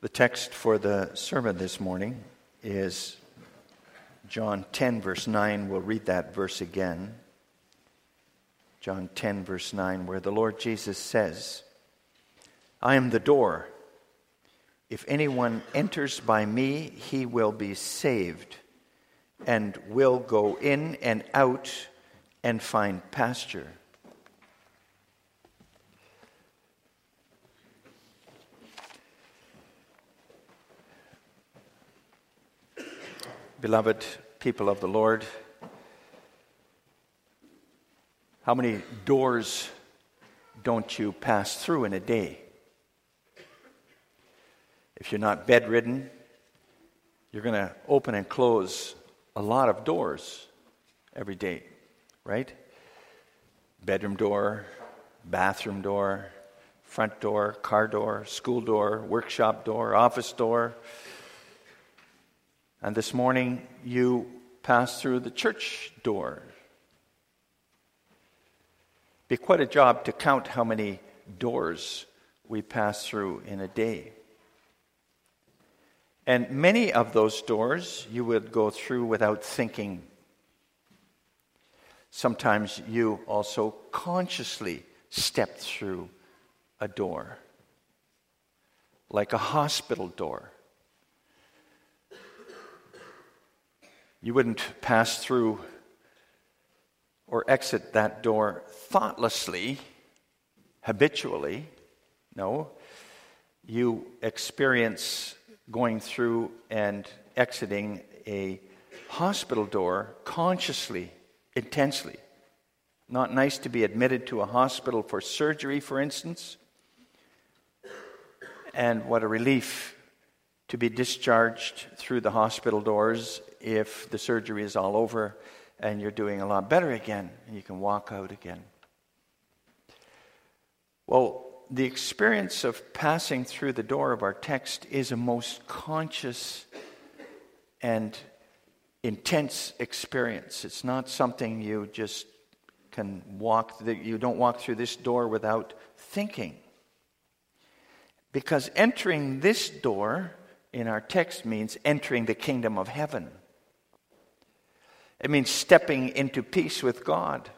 The text for the sermon this morning is John 10, verse 9. We'll read that verse again. John 10, verse 9, where the Lord Jesus says, I am the door. If anyone enters by me, he will be saved and will go in and out and find pasture. Beloved people of the Lord, how many doors don't you pass through in a day? If you're not bedridden, you're going to open and close a lot of doors every day, right? Bedroom door, bathroom door, front door, car door, school door, workshop door, office door and this morning you passed through the church door. Be quite a job to count how many doors we pass through in a day. And many of those doors you would go through without thinking. Sometimes you also consciously step through a door, like a hospital door You wouldn't pass through or exit that door thoughtlessly, habitually. No. You experience going through and exiting a hospital door consciously, intensely. Not nice to be admitted to a hospital for surgery, for instance. And what a relief to be discharged through the hospital doors if the surgery is all over and you're doing a lot better again and you can walk out again. Well, the experience of passing through the door of our text is a most conscious and intense experience. It's not something you just can walk, you don't walk through this door without thinking. Because entering this door in our text means entering the kingdom of heaven. It means stepping into peace with God.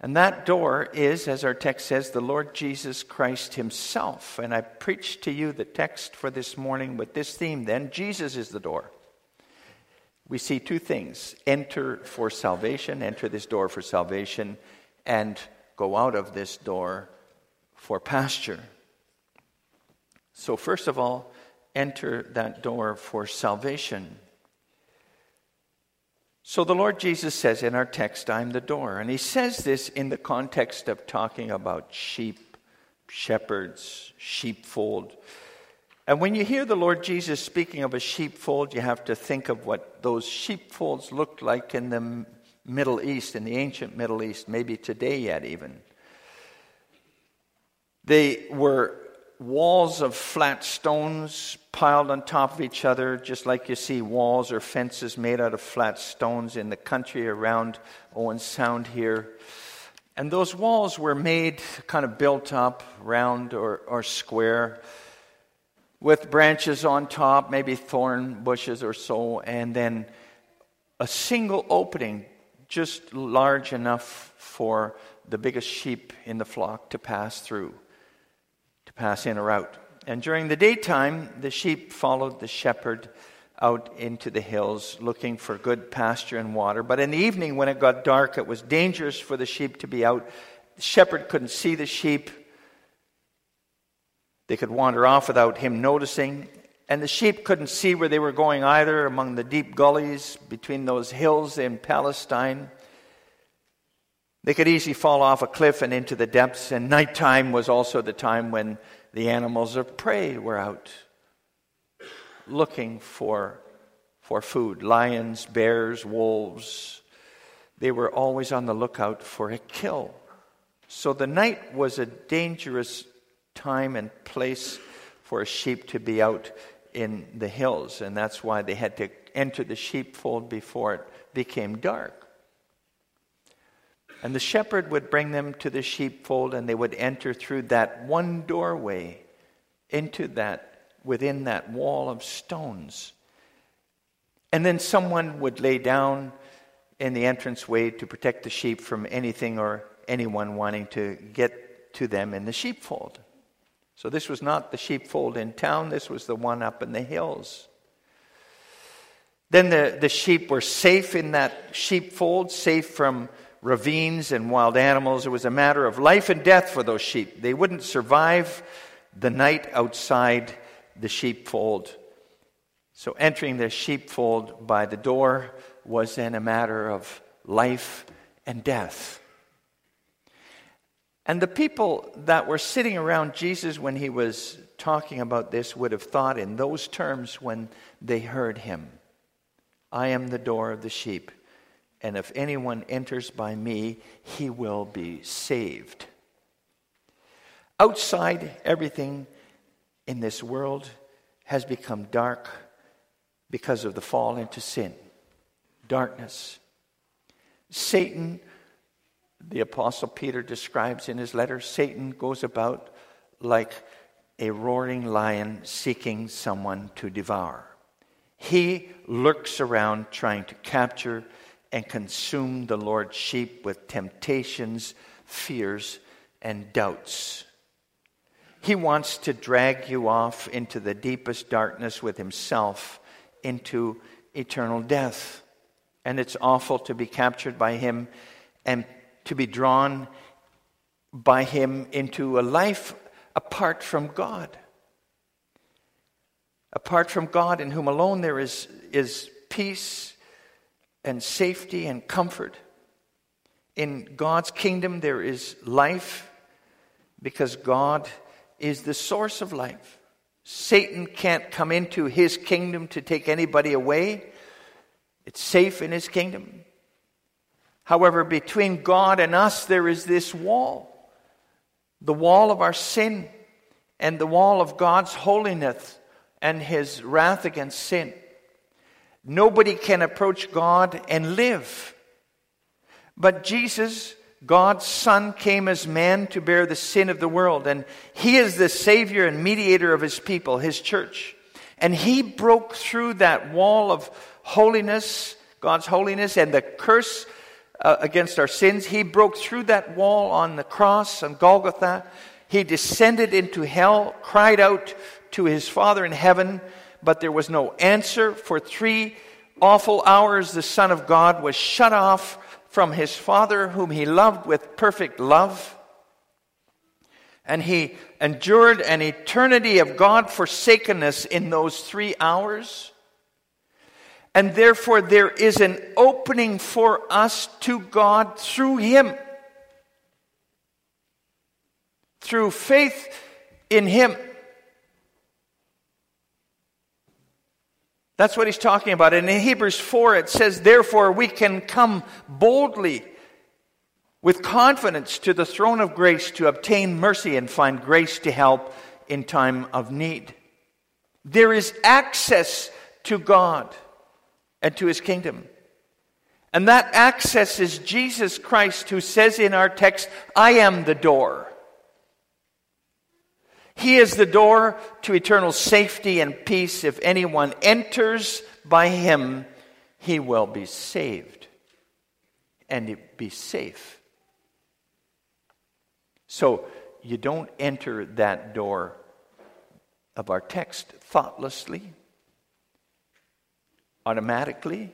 And that door is, as our text says, the Lord Jesus Christ Himself. And I preached to you the text for this morning with this theme then Jesus is the door. We see two things enter for salvation, enter this door for salvation, and go out of this door for pasture. So, first of all, enter that door for salvation. So the Lord Jesus says in our text, I'm the door. And he says this in the context of talking about sheep, shepherds, sheepfold. And when you hear the Lord Jesus speaking of a sheepfold, you have to think of what those sheepfolds looked like in the Middle East, in the ancient Middle East, maybe today yet even. They were walls of flat stones piled on top of each other, just like you see walls or fences made out of flat stones in the country around Owen Sound here. And those walls were made kind of built up, round or, or square, with branches on top, maybe thorn bushes or so, and then a single opening just large enough for the biggest sheep in the flock to pass through pass in or out. And during the daytime, the sheep followed the shepherd out into the hills looking for good pasture and water. But in the evening, when it got dark, it was dangerous for the sheep to be out. The shepherd couldn't see the sheep. They could wander off without him noticing. And the sheep couldn't see where they were going either among the deep gullies between those hills in Palestine. They could easily fall off a cliff and into the depths, and nighttime was also the time when the animals of prey were out looking for, for food lions, bears, wolves. They were always on the lookout for a kill. So the night was a dangerous time and place for a sheep to be out in the hills, and that's why they had to enter the sheepfold before it became dark. And the shepherd would bring them to the sheepfold, and they would enter through that one doorway into that, within that wall of stones. And then someone would lay down in the entranceway to protect the sheep from anything or anyone wanting to get to them in the sheepfold. So this was not the sheepfold in town, this was the one up in the hills. Then the, the sheep were safe in that sheepfold, safe from ravines and wild animals. It was a matter of life and death for those sheep. They wouldn't survive the night outside the sheepfold. So entering the sheepfold by the door was then a matter of life and death. And the people that were sitting around Jesus when he was talking about this would have thought in those terms when they heard him I am the door of the sheep, and if anyone enters by me, he will be saved. Outside, everything in this world has become dark because of the fall into sin, darkness. Satan, the Apostle Peter describes in his letter, Satan goes about like a roaring lion seeking someone to devour. He lurks around trying to capture and consume the Lord's sheep with temptations, fears, and doubts. He wants to drag you off into the deepest darkness with himself, into eternal death. And it's awful to be captured by him and to be drawn by him into a life apart from God. Apart from God, in whom alone there is, is peace and safety and comfort. In God's kingdom, there is life because God is the source of life. Satan can't come into his kingdom to take anybody away. It's safe in his kingdom. However, between God and us, there is this wall the wall of our sin and the wall of God's holiness and his wrath against sin. Nobody can approach God and live. But Jesus God's Son came as man to bear the sin of the world, and He is the Savior and mediator of His people, His church. And He broke through that wall of holiness, God's holiness, and the curse uh, against our sins. He broke through that wall on the cross on Golgotha. He descended into hell, cried out to His Father in heaven, but there was no answer. For three awful hours, the Son of God was shut off from his Father, whom he loved with perfect love. And he endured an eternity of God forsakenness in those three hours. And therefore, there is an opening for us to God through him. Through faith in him. That's what he's talking about. And in Hebrews 4, it says, Therefore, we can come boldly with confidence to the throne of grace to obtain mercy and find grace to help in time of need. There is access to God and to his kingdom. And that access is Jesus Christ, who says in our text, I am the door. He is the door to eternal safety and peace. If anyone enters by him, he will be saved and be safe. So you don't enter that door of our text thoughtlessly, automatically.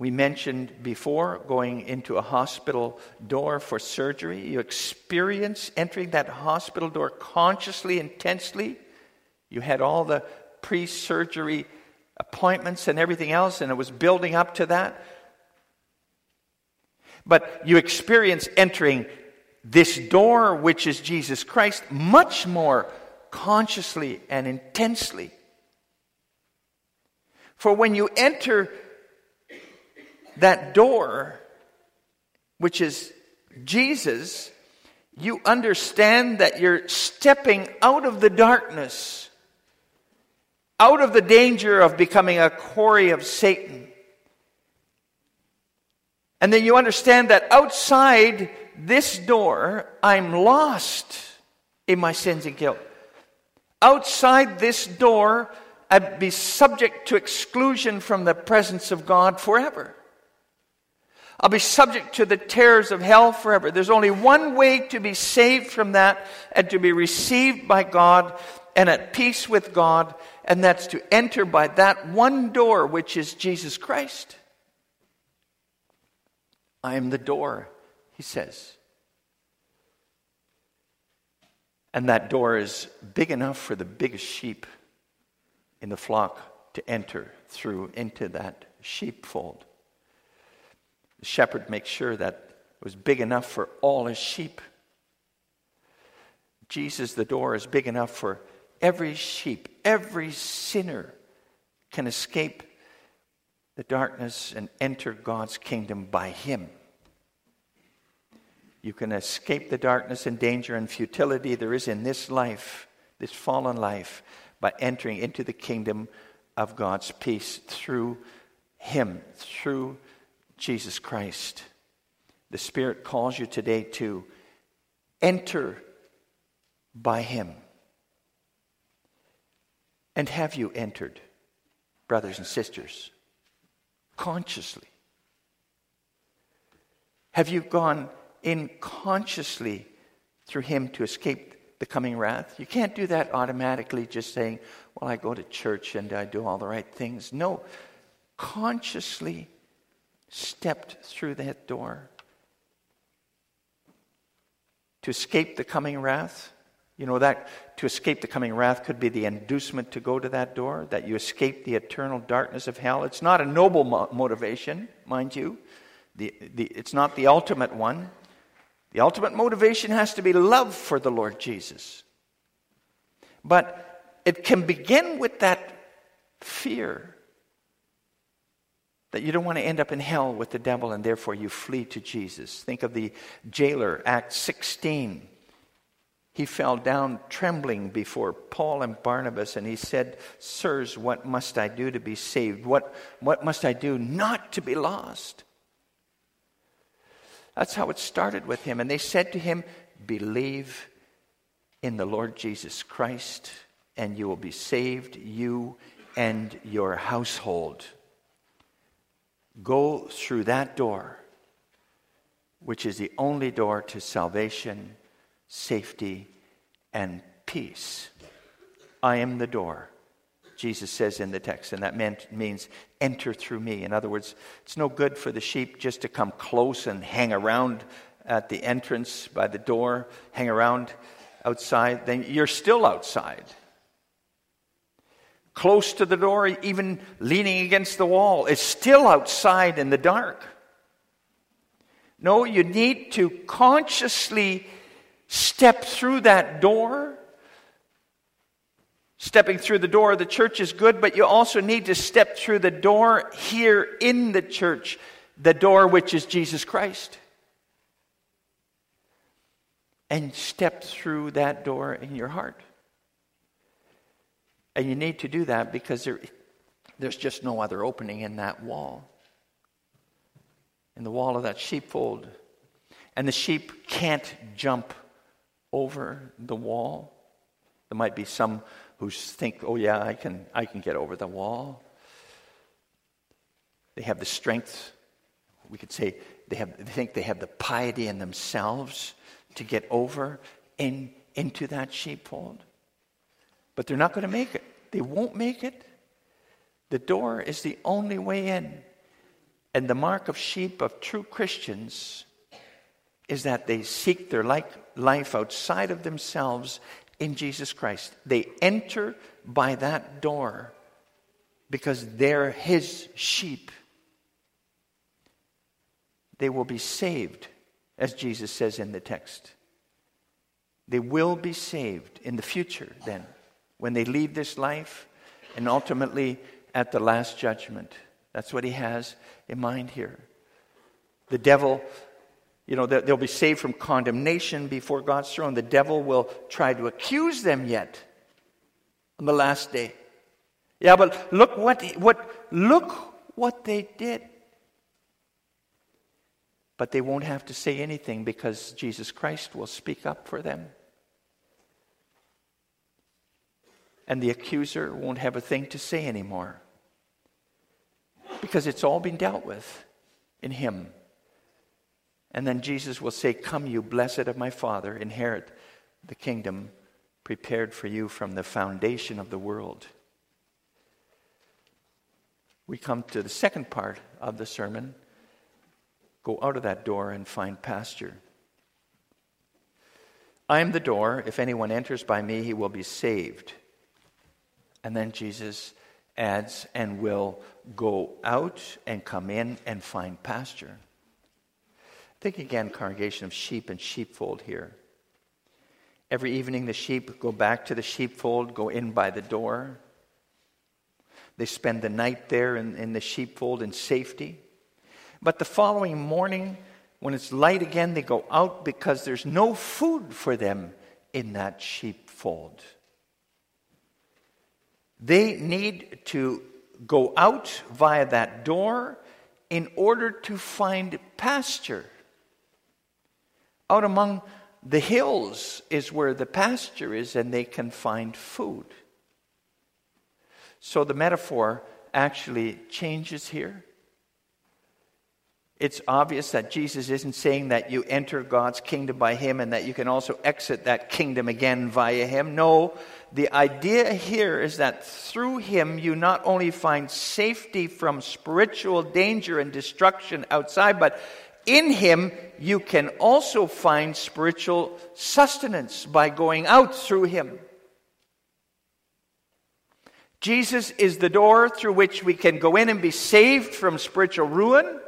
We mentioned before going into a hospital door for surgery. You experience entering that hospital door consciously, intensely. You had all the pre surgery appointments and everything else, and it was building up to that. But you experience entering this door, which is Jesus Christ, much more consciously and intensely. For when you enter that door, which is Jesus, you understand that you're stepping out of the darkness, out of the danger of becoming a quarry of Satan. And then you understand that outside this door, I'm lost in my sins and guilt. outside this door I'd be subject to exclusion from the presence of God forever. I'll be subject to the terrors of hell forever. There's only one way to be saved from that and to be received by God and at peace with God, and that's to enter by that one door, which is Jesus Christ. I am the door, he says. And that door is big enough for the biggest sheep in the flock to enter through into that sheepfold. The shepherd makes sure that it was big enough for all his sheep. Jesus, the door, is big enough for every sheep, every sinner can escape the darkness and enter God's kingdom by him. You can escape the darkness and danger and futility there is in this life, this fallen life, by entering into the kingdom of God's peace through Him, through Jesus Christ. The Spirit calls you today to enter by Him. And have you entered, brothers and sisters, consciously? Have you gone in consciously through Him to escape the coming wrath? You can't do that automatically just saying, Well, I go to church and I do all the right things. No, consciously stepped through that door to escape the coming wrath. You know, that to escape the coming wrath could be the inducement to go to that door, that you escape the eternal darkness of hell. It's not a noble mo- motivation, mind you. The, the, it's not the ultimate one. The ultimate motivation has to be love for the Lord Jesus. But it can begin with that fear that you don't want to end up in hell with the devil and therefore you flee to Jesus. Think of the jailer, Acts 16. He fell down trembling before Paul and Barnabas and he said, Sirs, what must I do to be saved? What, what must I do not to be lost? That's how it started with him. And they said to him, Believe in the Lord Jesus Christ, and you will be saved, you and your household. Go through that door, which is the only door to salvation, safety, and peace. I am the door, Jesus says in the text, and that meant, means enter through me. In other words, it's no good for the sheep just to come close and hang around at the entrance by the door, hang around outside, then you're still outside close to the door, even leaning against the wall, It's still outside in the dark. No, you need to consciously step through that door. Stepping through the door of the church is good, but you also need to step through the door here in the church, the door which is Jesus Christ. And step through that door in your heart. And you need to do that because there, there's just no other opening in that wall, in the wall of that sheepfold. And the sheep can't jump over the wall. There might be some who think, oh, yeah, I can, I can get over the wall. They have the strength, we could say, they, have, they think they have the piety in themselves to get over in, into that sheepfold. But they're not going to make it. They won't make it. The door is the only way in. And the mark of sheep of true Christians is that they seek their life outside of themselves in Jesus Christ. They enter by that door because they're His sheep. They will be saved, as Jesus says in the text. They will be saved in the future then when they leave this life and ultimately at the last judgment. That's what he has in mind here. The devil, you know, they'll be saved from condemnation before God's throne. The devil will try to accuse them yet on the last day. Yeah, but look what, what, look what they did. But they won't have to say anything because Jesus Christ will speak up for them. And the accuser won't have a thing to say anymore. Because it's all been dealt with in Him. And then Jesus will say, Come, you blessed of my Father, inherit the kingdom prepared for you from the foundation of the world. We come to the second part of the sermon go out of that door and find pasture. I am the door. If anyone enters by me, he will be saved. And then Jesus adds, and will go out and come in and find pasture. Think again, congregation of sheep and sheepfold here. Every evening, the sheep go back to the sheepfold, go in by the door. They spend the night there in, in the sheepfold in safety. But the following morning, when it's light again, they go out because there's no food for them in that sheepfold. They need to go out via that door in order to find pasture. Out among the hills is where the pasture is, and they can find food. So the metaphor actually changes here. It's obvious that Jesus isn't saying that you enter God's kingdom by Him and that you can also exit that kingdom again via Him. No, the idea here is that through Him you not only find safety from spiritual danger and destruction outside, but in Him you can also find spiritual sustenance by going out through Him. Jesus is the door through which we can go in and be saved from spiritual ruin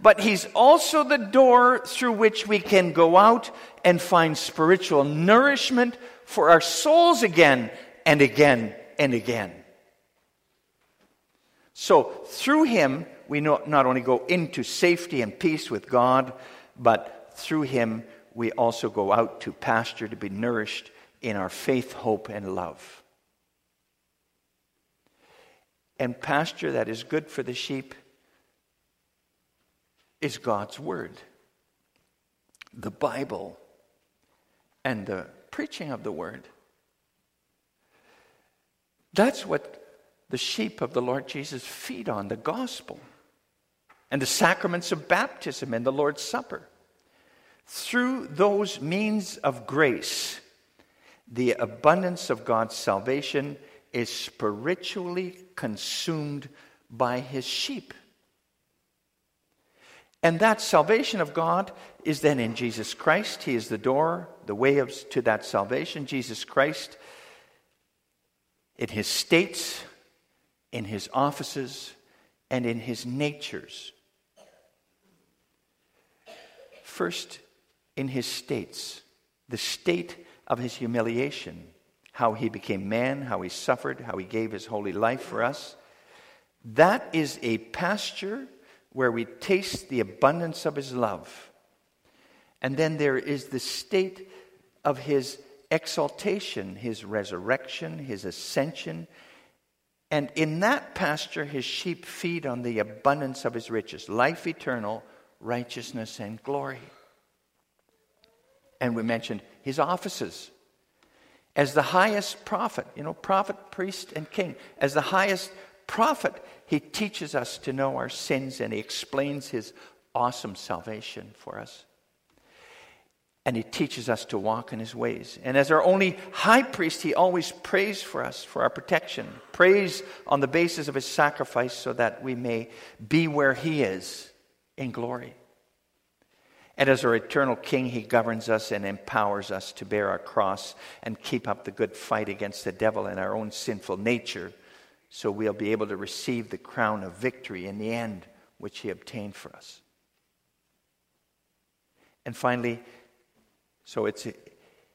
but He's also the door through which we can go out and find spiritual nourishment for our souls again and again and again. So, through Him, we not only go into safety and peace with God, but through Him, we also go out to pasture to be nourished in our faith, hope, and love. And pasture that is good for the sheep is God's Word, the Bible, and the preaching of the Word. That's what the sheep of the Lord Jesus feed on the gospel and the sacraments of baptism and the Lord's Supper. Through those means of grace, the abundance of God's salvation is spiritually consumed by his sheep. And that salvation of God is then in Jesus Christ. He is the door, the way of, to that salvation. Jesus Christ, in his states, in his offices, and in his natures. First, in his states, the state of his humiliation, how he became man, how he suffered, how he gave his holy life for us. That is a pasture where we taste the abundance of his love. And then there is the state of his exaltation, his resurrection, his ascension. And in that pasture, his sheep feed on the abundance of his riches life eternal, righteousness, and glory. And we mentioned his offices. As the highest prophet, you know, prophet, priest, and king, as the highest prophet, he teaches us to know our sins and he explains his awesome salvation for us. And he teaches us to walk in his ways. And as our only high priest, he always prays for us, for our protection, prays on the basis of his sacrifice so that we may be where he is in glory. And as our eternal king, he governs us and empowers us to bear our cross and keep up the good fight against the devil and our own sinful nature so we'll be able to receive the crown of victory in the end, which He obtained for us. And finally, so it's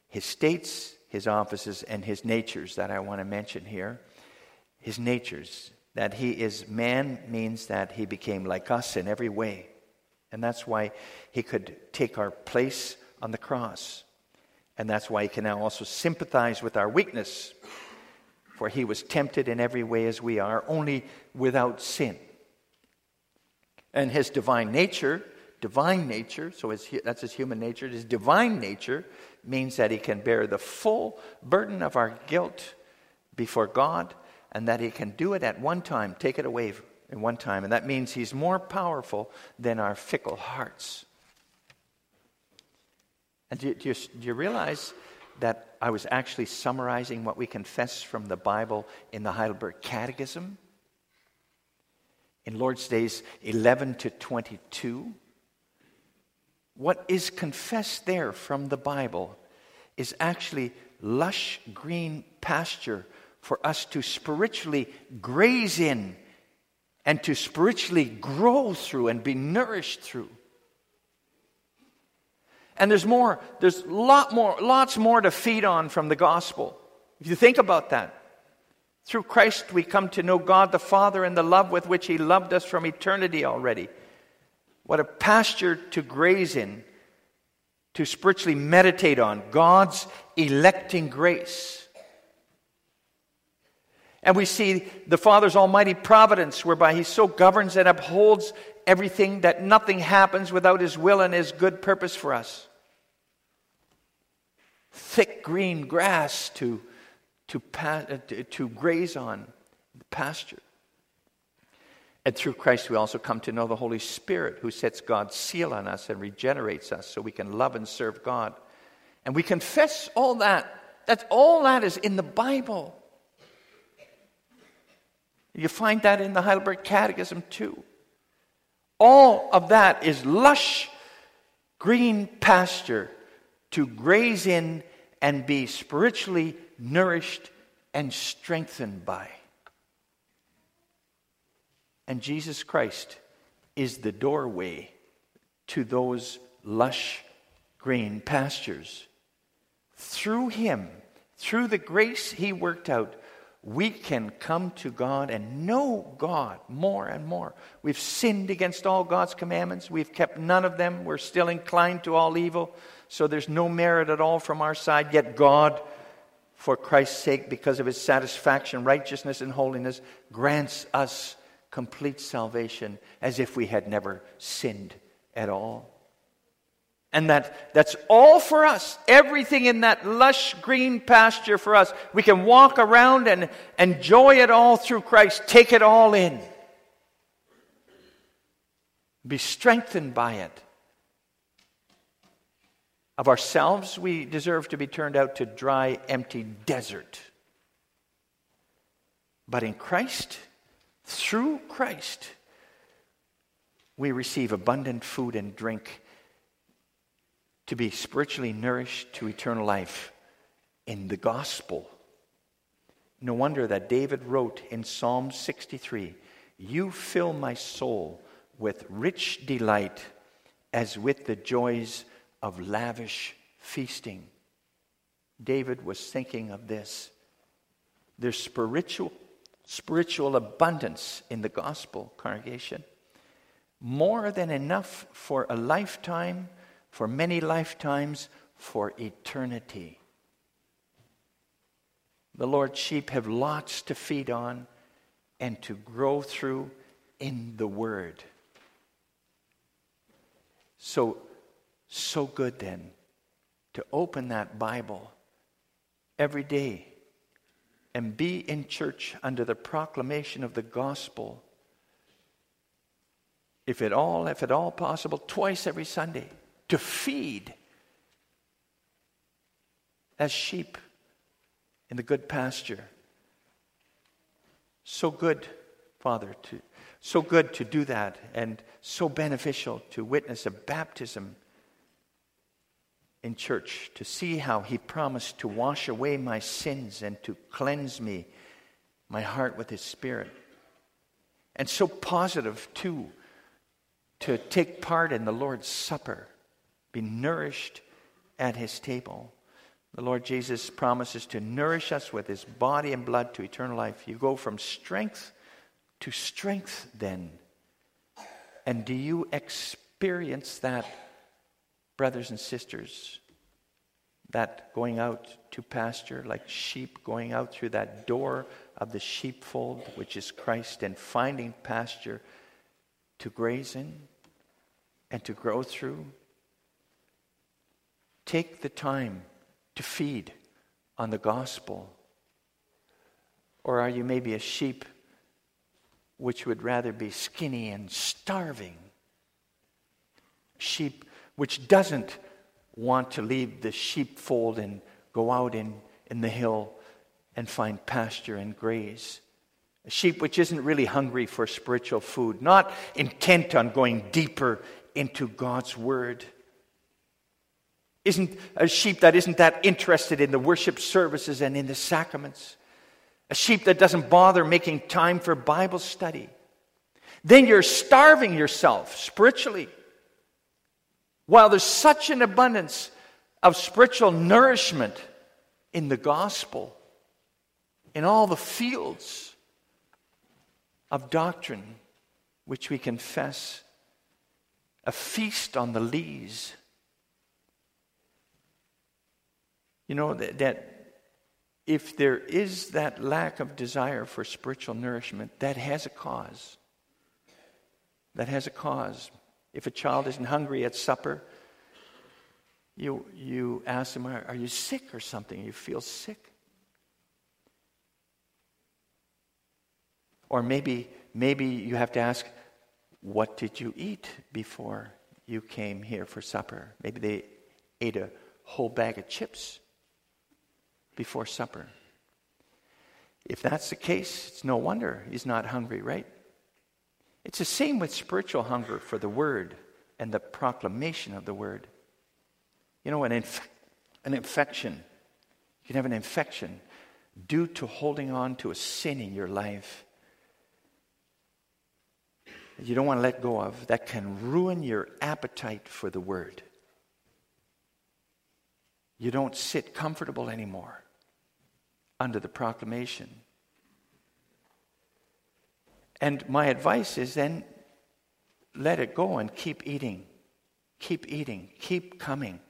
His states, His offices, and His natures that I want to mention here. His natures. That He is man means that He became like us in every way. And that's why He could take our place on the cross. And that's why He can now also sympathize with our weakness for he was tempted in every way as we are, only without sin. And his divine nature, divine nature, so his, that's his human nature, his divine nature means that he can bear the full burden of our guilt before God and that he can do it at one time, take it away in one time. And that means he's more powerful than our fickle hearts. And do do you, do you realize that I was actually summarizing what we confess from the Bible in the Heidelberg Catechism? In Lord's Days 11 to 22. What is confessed there from the Bible is actually lush green pasture for us to spiritually graze in and to spiritually grow through and be nourished through. And there's more, there's lot more, lots more to feed on from the gospel. If you think about that. Through Christ, we come to know God the Father and the love with which He loved us from eternity already. What a pasture to graze in, to spiritually meditate on God's electing grace. And we see the Father's almighty providence, whereby He so governs and upholds everything that nothing happens without His will and His good purpose for us. Thick green grass to, to, uh, to, to graze on, the pasture. And through Christ, we also come to know the Holy Spirit, who sets God's seal on us and regenerates us so we can love and serve God. And we confess all that. That's all that is in the Bible. You find that in the Heidelberg Catechism too. All of that is lush green pasture to graze in and be spiritually nourished and strengthened by. And Jesus Christ is the doorway to those lush green pastures. Through Him, through the grace He worked out, we can come to God and know God more and more. We've sinned against all God's commandments. We've kept none of them. We're still inclined to all evil. So there's no merit at all from our side. Yet God, for Christ's sake, because of his satisfaction, righteousness, and holiness, grants us complete salvation as if we had never sinned at all. And that, that's all for us. Everything in that lush green pasture for us. We can walk around and enjoy it all through Christ. Take it all in. Be strengthened by it. Of ourselves, we deserve to be turned out to dry, empty desert. But in Christ, through Christ, we receive abundant food and drink to be spiritually nourished to eternal life in the gospel. No wonder that David wrote in Psalm 63 You fill my soul with rich delight as with the joys of lavish feasting. David was thinking of this. There's spiritual, spiritual abundance in the gospel, congregation. More than enough for a lifetime for many lifetimes, for eternity. The Lord's sheep have lots to feed on and to grow through in the Word. So, so good then to open that Bible every day and be in church under the proclamation of the gospel. If at all, if at all possible, twice every Sunday to feed as sheep in the good pasture. So good, Father, to so good to do that and so beneficial to witness a baptism in church, to see how he promised to wash away my sins and to cleanse me, my heart with his spirit. And so positive, too, to take part in the Lord's Supper be nourished at his table. The Lord Jesus promises to nourish us with his body and blood to eternal life. You go from strength to strength then. And do you experience that, brothers and sisters? That going out to pasture like sheep, going out through that door of the sheepfold, which is Christ, and finding pasture to graze in and to grow through? Take the time to feed on the gospel. Or are you maybe a sheep which would rather be skinny and starving? Sheep which doesn't want to leave the sheepfold and go out in, in the hill and find pasture and graze. A sheep which isn't really hungry for spiritual food, not intent on going deeper into God's word. Isn't a sheep that isn't that interested in the worship services and in the sacraments. A sheep that doesn't bother making time for Bible study. Then you're starving yourself spiritually. While there's such an abundance of spiritual nourishment in the gospel, in all the fields of doctrine which we confess, a feast on the lees. You know, that, that if there is that lack of desire for spiritual nourishment, that has a cause. That has a cause. If a child isn't hungry at supper, you, you ask them, are, are you sick or something? You feel sick? Or maybe, maybe you have to ask, what did you eat before you came here for supper? Maybe they ate a whole bag of chips before supper. If that's the case, it's no wonder he's not hungry, right? It's the same with spiritual hunger for the Word and the proclamation of the Word. You know, an, inf- an infection, you can have an infection due to holding on to a sin in your life that you don't want to let go of that can ruin your appetite for the Word. You don't sit comfortable anymore under the proclamation. And my advice is then let it go and keep eating. Keep eating. Keep coming.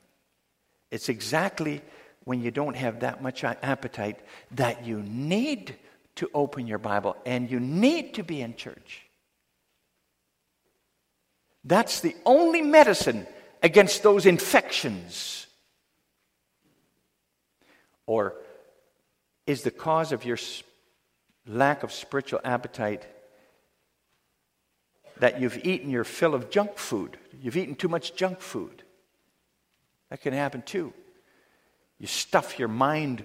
It's exactly when you don't have that much appetite that you need to open your Bible and you need to be in church. That's the only medicine against those infections. Or is the cause of your lack of spiritual appetite that you've eaten your fill of junk food. You've eaten too much junk food. That can happen too. You stuff your mind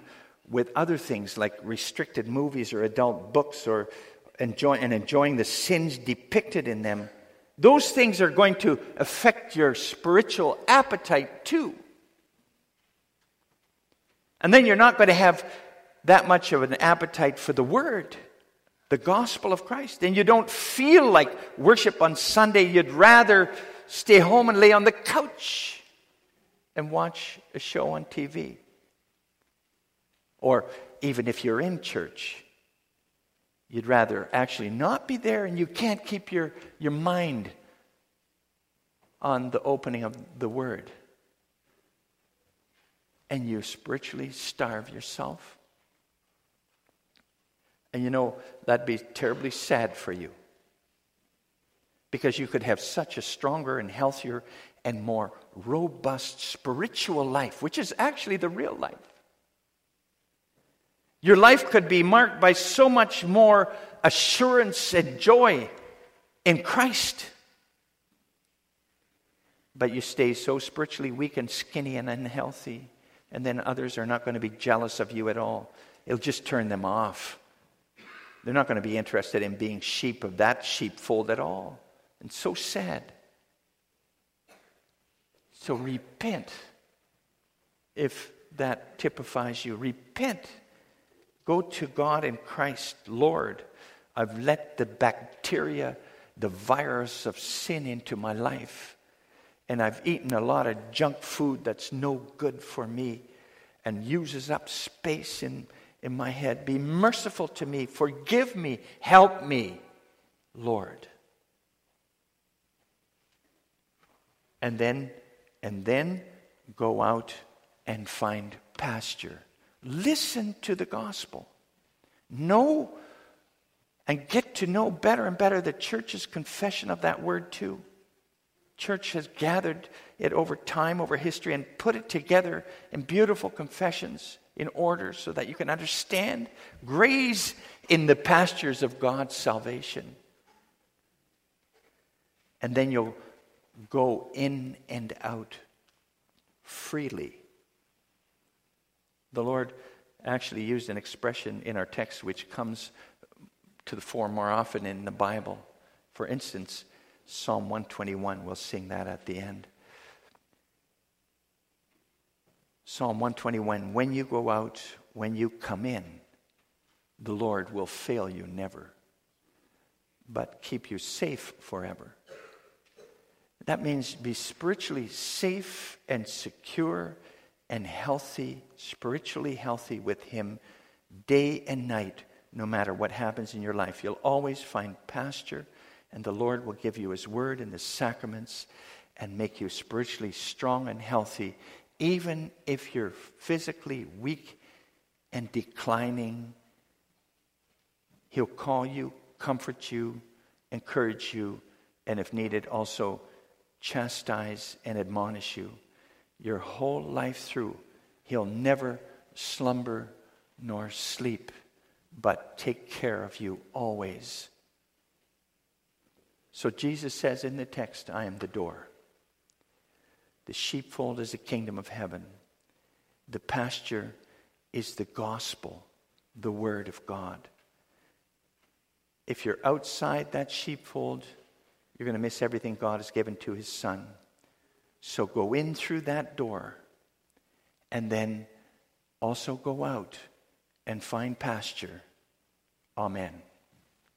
with other things like restricted movies or adult books or enjoy, and enjoying the sins depicted in them. Those things are going to affect your spiritual appetite too. And then you're not going to have that much of an appetite for the Word the gospel of Christ. And you don't feel like worship on Sunday. You'd rather stay home and lay on the couch and watch a show on TV. Or even if you're in church, you'd rather actually not be there and you can't keep your, your mind on the opening of the Word. And you spiritually starve yourself and you know, that'd be terribly sad for you. Because you could have such a stronger and healthier and more robust spiritual life, which is actually the real life. Your life could be marked by so much more assurance and joy in Christ. But you stay so spiritually weak and skinny and unhealthy, and then others are not going to be jealous of you at all. It'll just turn them off. They're not going to be interested in being sheep of that sheepfold at all. And so sad. So repent if that typifies you. Repent. Go to God in Christ, Lord. I've let the bacteria, the virus of sin into my life. And I've eaten a lot of junk food that's no good for me and uses up space in in my head. Be merciful to me. Forgive me. Help me, Lord. And then, and then go out and find pasture. Listen to the gospel. Know and get to know better and better the church's confession of that word too. Church has gathered it over time, over history, and put it together in beautiful confessions in order so that you can understand, graze in the pastures of God's salvation. And then you'll go in and out freely. The Lord actually used an expression in our text which comes to the fore more often in the Bible. For instance, Psalm 121, we'll sing that at the end. Psalm 121 When you go out, when you come in, the Lord will fail you never, but keep you safe forever. That means be spiritually safe and secure and healthy, spiritually healthy with Him day and night, no matter what happens in your life. You'll always find pasture, and the Lord will give you His word and the sacraments and make you spiritually strong and healthy even if you're physically weak and declining, He'll call you, comfort you, encourage you, and if needed, also chastise and admonish you. Your whole life through, He'll never slumber nor sleep, but take care of you always. So Jesus says in the text, I am the door. The sheepfold is the kingdom of heaven. The pasture is the gospel, the word of God. If you're outside that sheepfold, you're going to miss everything God has given to his son. So go in through that door and then also go out and find pasture. Amen.